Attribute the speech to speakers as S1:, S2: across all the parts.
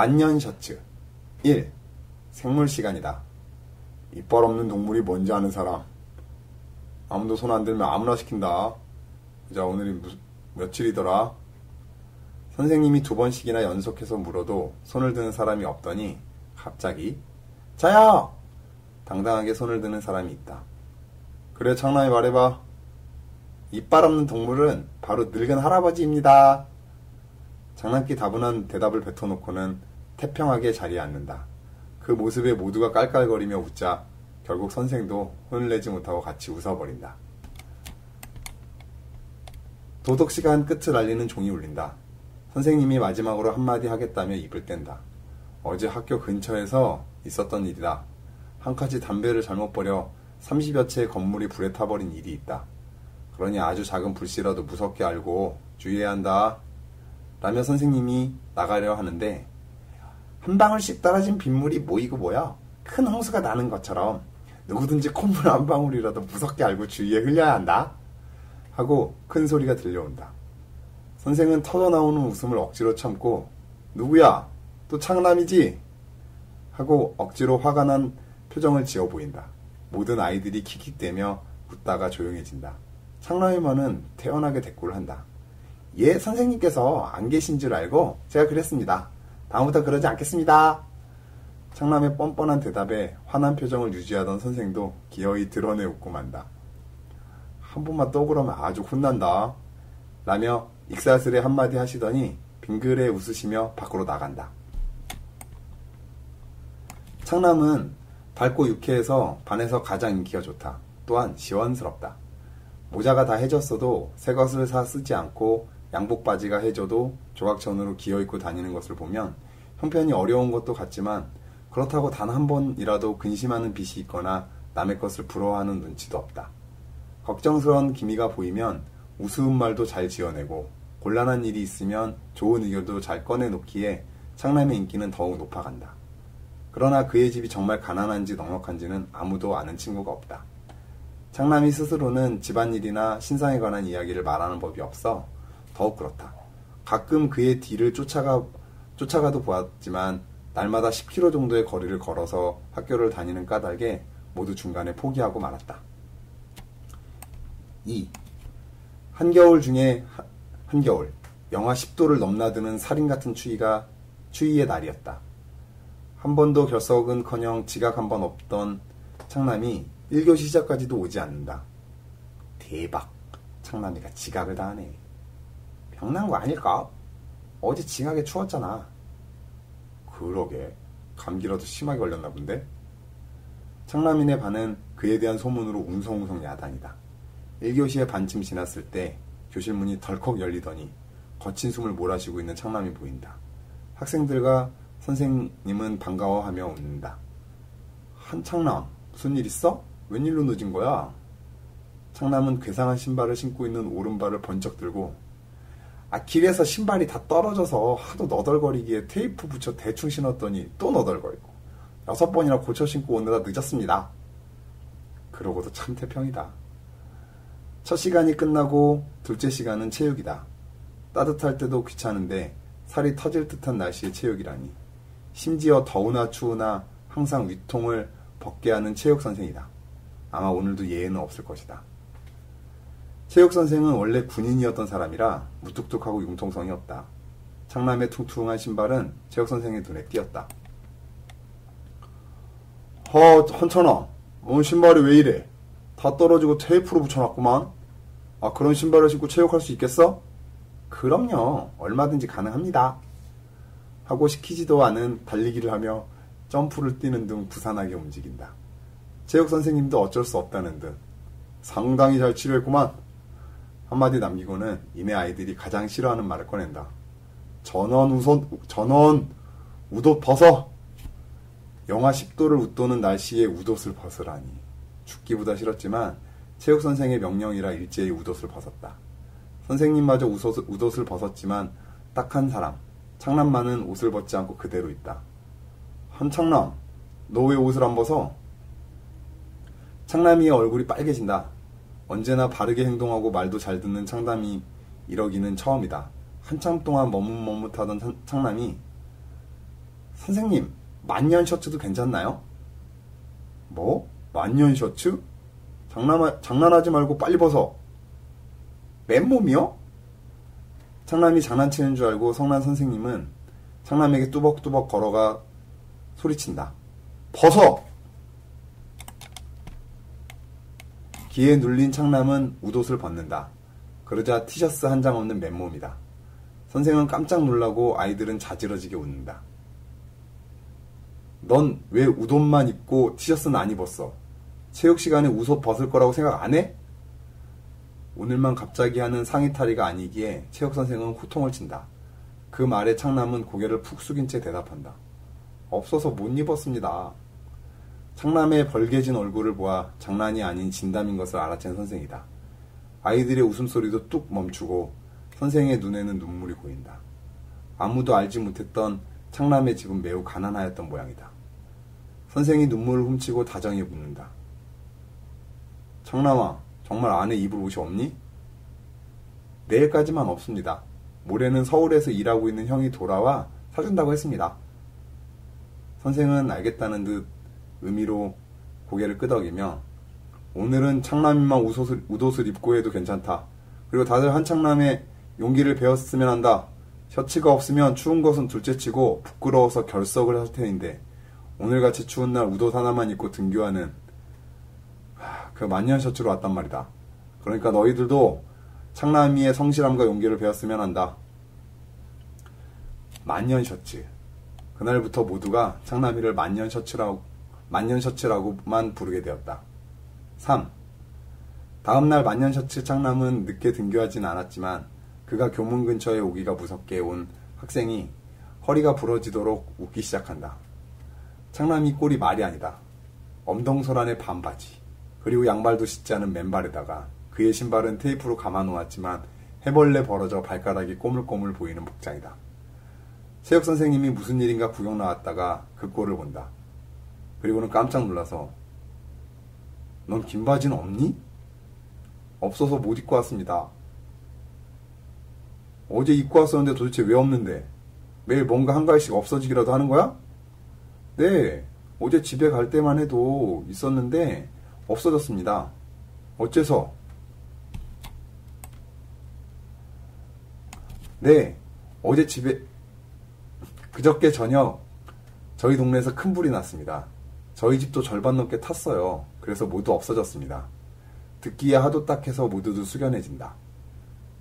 S1: 만년 셔츠 1. 생물 시간이다. 이빨 없는 동물이 뭔지 아는 사람. 아무도 손 안 들면 아무나 시킨다. 자, 오늘이 무, 며칠이더라? 선생님이 두 번씩이나 연속해서 물어도 손을 드는 사람이 없더니 갑자기 자야! 당당하게 손을 드는 사람이 있다. 그래, 장남이 말해봐. 이빨 없는 동물은 바로 늙은 할아버지입니다. 장난기 다분한 대답을 뱉어놓고는 태평하게 자리에 앉는다. 그 모습에 모두가 깔깔거리며 웃자 결국 선생도 혼을 내지 못하고 같이 웃어버린다. 도덕 시간 끝을 알리는 종이 울린다. 선생님이 마지막으로 한마디 하겠다며 입을 뗀다. 어제 학교 근처에서 있었던 일이다. 한 가지 담배를 잘못 버려 30여 채의 건물이 불에 타버린 일이 있다. 그러니 아주 작은 불씨라도 무섭게 알고 주의해야 한다. 라며 선생님이 나가려 하는데 한 방울씩 떨어진 빗물이 모이고 모여 큰 홍수가 나는 것처럼 누구든지 콧물 한 방울이라도 무섭게 알고 주위에 흘려야 한다. 하고 큰 소리가 들려온다. 선생은 터져나오는 웃음을 억지로 참고 누구야? 또 창남이지? 하고 억지로 화가 난 표정을 지어 보인다. 모든 아이들이 킥킥대며 웃다가 조용해진다. 창남이만은 태연하게 대꾸를 한다. 예, 선생님께서 안 계신 줄 알고 제가 그랬습니다. 다음부터 그러지 않겠습니다. 창남의 뻔뻔한 대답에 화난 표정을 유지하던 선생도 기어이 드러내 웃고 만다. 한 번만 또 그러면 아주 혼난다. 라며 익사스레 한마디 하시더니 빙그레 웃으시며 밖으로 나간다. 창남은 밝고 유쾌해서 반에서 가장 인기가 좋다. 또한 시원스럽다. 모자가 다 해졌어도 새 것을 사 쓰지 않고 양복 바지가 해져도 조각천으로 기어 입고 다니는 것을 보면 형편이 어려운 것도 같지만 그렇다고 단 한 번이라도 근심하는 빛이 있거나 남의 것을 부러워하는 눈치도 없다. 걱정스러운 기미가 보이면 우스운 말도 잘 지어내고 곤란한 일이 있으면 좋은 의견도 잘 꺼내놓기에 창남의 인기는 더욱 높아간다. 그러나 그의 집이 정말 가난한지 넉넉한지는 아무도 아는 친구가 없다. 창남이 스스로는 집안일이나 신상에 관한 이야기를 말하는 법이 없어 더욱 그렇다. 가끔 그의 뒤를 쫓아가, 쫓아가도 보았지만 날마다 10km 정도의 거리를 걸어서 학교를 다니는 까닭에 모두 중간에 포기하고 말았다. 2. 한겨울 중에 하, 한겨울 영하 10도를 넘나드는 살인 같은 추위가 추위의 날이었다. 한 번도 결석은커녕 지각 한 번 없던 창남이 1교시 시작까지도 오지 않는다. 대박. 창남이가 지각을 다 하네. 병난 거 아닐까? 어제 징하게 추웠잖아. 그러게. 감기라도 심하게 걸렸나 본데? 창남인의 반은 그에 대한 소문으로 웅성웅성 야단이다. 1교시에 반쯤 지났을 때 교실 문이 덜컥 열리더니 거친 숨을 몰아쉬고 있는 창남이 보인다. 학생들과 선생님은 반가워하며 웃는다. 한창남, 무슨 일 있어? 웬일로 늦은 거야? 창남은 괴상한 신발을 신고 있는 오른발을 번쩍 들고 아, 길에서 신발이 다 떨어져서 하도 너덜거리기에 테이프 붙여 대충 신었더니 또 너덜거리고 여섯 번이나 고쳐 신고 오느라 늦었습니다. 그러고도 참 태평이다. 첫 시간이 끝나고 둘째 시간은 체육이다. 따뜻할 때도 귀찮은데 살이 터질 듯한 날씨의 체육이라니. 심지어 더우나 추우나 항상 위통을 벗게 하는 체육 선생이다. 아마 오늘도 예외는 없을 것이다. 체육 선생은 원래 군인이었던 사람이라 무뚝뚝하고 융통성이 없다. 창남의 퉁퉁한 신발은 체육 선생의 눈에 띄었다. 허, 헌천아, 넌 신발이 왜 이래? 다 떨어지고 테이프로 붙여놨구만. 아, 그런 신발을 신고 체육할 수 있겠어? 그럼요. 얼마든지 가능합니다. 하고 시키지도 않은 달리기를 하며 점프를 뛰는 등 부산하게 움직인다. 체육 선생님도 어쩔 수 없다는 듯 상당히 잘 치료했구만. 한마디 남기고는 이내 아이들이 가장 싫어하는 말을 꺼낸다. 전원 우선 전원 우옷 벗어. 영하 10도를 웃도는 날씨에 우옷을 벗으라니. 죽기보다 싫었지만 체육 선생의 명령이라 일제히 우옷을 벗었다. 선생님마저 우옷을 벗었지만 딱 한 사람, 창남만은 옷을 벗지 않고 그대로 있다. 한창남, 너 왜 옷을 안 벗어? 창남이의 얼굴이 빨개진다. 언제나 바르게 행동하고 말도 잘 듣는 창남이 이러기는 처음이다. 한참 동안 머뭇머뭇하던 창남이 선생님, 만년 셔츠도 괜찮나요? 뭐? 만년 셔츠? 장난, 장난하지 말고 빨리 벗어. 맨몸이요? 창남이 장난치는 줄 알고 성난 선생님은 창남에게 뚜벅뚜벅 걸어가 소리친다. 벗어! 기에 눌린 창남은 웃옷을 벗는다. 그러자 티셔츠 한 장 없는 맨몸이다. 선생은 깜짝 놀라고 아이들은 자지러지게 웃는다. 넌 왜 웃옷만 입고 티셔츠는 안 입었어? 체육 시간에 웃옷 벗을 거라고 생각 안 해? 오늘만 갑자기 하는 상의 탈의가 아니기에 체육 선생은 호통을 친다. 그 말에 창남은 고개를 푹 숙인 채 대답한다. 없어서 못 입었습니다. 창남의 벌개진 얼굴을 보아 장난이 아닌 진담인 것을 알아챈 선생이다. 아이들의 웃음소리도 뚝 멈추고 선생의 눈에는 눈물이 고인다. 아무도 알지 못했던 창남의 집은 매우 가난하였던 모양이다. 선생이 눈물을 훔치고 다정히 묻는다. 창남아, 정말 안에 입을 옷이 없니? 내일까지만 없습니다. 모레는 서울에서 일하고 있는 형이 돌아와 사준다고 했습니다. 선생은 알겠다는 듯 의미로 고개를 끄덕이며 오늘은 창남이만 웃옷을, 웃옷을 입고 해도 괜찮다. 그리고 다들 한창남의 용기를 배웠으면 한다. 셔츠가 없으면 추운 것은 둘째치고 부끄러워서 결석을 할 테인데 오늘같이 추운 날 웃옷 하나만 입고 등교하는 그 만년 셔츠로 왔단 말이다. 그러니까 너희들도 창남이의 성실함과 용기를 배웠으면 한다. 만년 셔츠. 그날부터 모두가 창남이를 만년 셔츠라고, 만년 셔츠라고만 부르게 되었다. 3. 다음날 만년 셔츠 창남은 늦게 등교하진 않았지만 그가 교문 근처에 오기가 무섭게 온 학생이 허리가 부러지도록 웃기 시작한다. 창남이 꼴이 말이 아니다. 엄동설안의 반바지. 그리고 양발도 씻지 않은 맨발에다가 그의 신발은 테이프로 감아 놓았지만 해벌레 벌어져 발가락이 꼬물꼬물 보이는 복장이다. 체육 선생님이 무슨 일인가 구경 나왔다가 그 꼴을 본다. 그리고는 깜짝 놀라서 넌 긴 바지는 없니? 없어서 못 입고 왔습니다. 어제 입고 왔었는데 도대체 왜 없는데? 매일 뭔가 한 가지씩 없어지기라도 하는 거야? 네, 어제 집에 갈 때만 해도 있었는데 없어졌습니다. 어째서? 네, 어제 집에, 그저께 저녁 저희 동네에서 큰 불이 났습니다. 저희 집도 절반 넘게 탔어요. 그래서 모두 없어졌습니다. 듣기에 하도 딱해서 모두도 숙연해진다.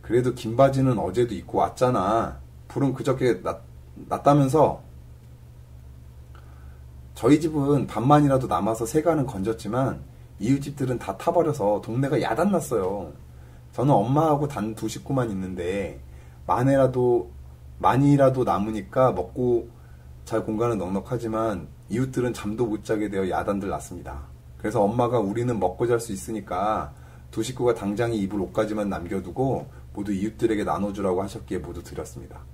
S1: 그래도 긴 바지는 어제도 입고 왔잖아. 불은 그저께 났, 났다면서 저희 집은 반만이라도 남아서 세간은 건졌지만 이웃집들은 다 타버려서 동네가 야단났어요. 저는 엄마하고 단 두 식구만 있는데 만에라도 많이라도 남으니까 먹고 잘 공간은 넉넉하지만 이웃들은 잠도 못 자게 되어 야단들 났습니다. 그래서 엄마가 우리는 먹고 잘 수 있으니까 두 식구가 당장에 입을 옷까지만 남겨두고 모두 이웃들에게 나눠주라고 하셨기에 모두 드렸습니다.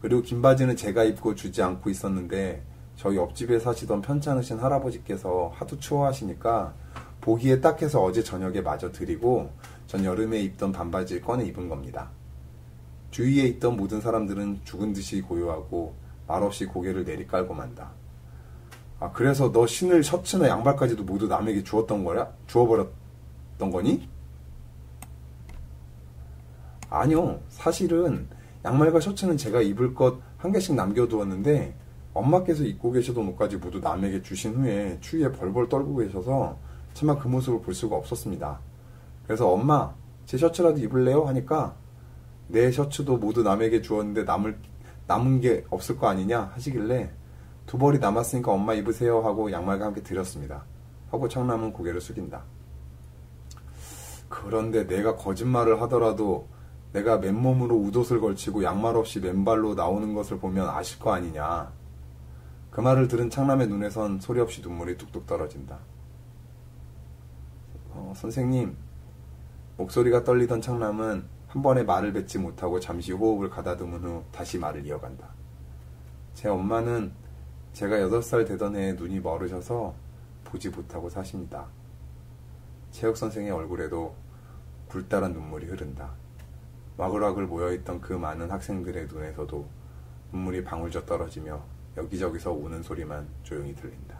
S1: 그리고 긴 바지는 제가 입고 주지 않고 있었는데 저희 옆집에 사시던 편찮으신 할아버지께서 하도 추워하시니까 보기에 딱 해서 어제 저녁에 마저 드리고 전 여름에 입던 반바지를 꺼내 입은 겁니다. 주위에 있던 모든 사람들은 죽은 듯이 고요하고 말없이 고개를 내리깔고 만다. 아, 그래서 너 신을 셔츠나 양발까지도 모두 남에게 주었던 거야? 주어버렸던 거니? 아니요. 사실은 양말과 셔츠는 제가 입을 것 한 개씩 남겨두었는데 엄마께서 입고 계시던 옷까지 모두 남에게 주신 후에 추위에 벌벌 떨고 계셔서 차마 그 모습을 볼 수가 없었습니다. 그래서 엄마, 제 셔츠라도 입을래요? 하니까 내 셔츠도 모두 남에게 주었는데 남을, 남은 게 없을 거 아니냐? 하시길래 두 벌이 남았으니까 엄마 입으세요 하고 양말과 함께 드렸습니다. 하고 청남은 고개를 숙인다. 그런데 내가 거짓말을 하더라도 내가 맨몸으로 웃옷을 걸치고 양말 없이 맨발로 나오는 것을 보면 아실 거 아니냐. 그 말을 들은 창남의 눈에선 소리 없이 눈물이 뚝뚝 떨어진다. 어, 선생님, 목소리가 떨리던 창남은 한 번에 말을 뱉지 못하고 잠시 호흡을 가다듬은 후 다시 말을 이어간다. 제 엄마는 제가 8살 되던 해에 눈이 멀으셔서 보지 못하고 사십니다. 체육 선생의 얼굴에도 굴다란 눈물이 흐른다. 와글와글 모여있던 그 많은 학생들의 눈에서도 눈물이 방울져 떨어지며 여기저기서 우는 소리만 조용히 들린다.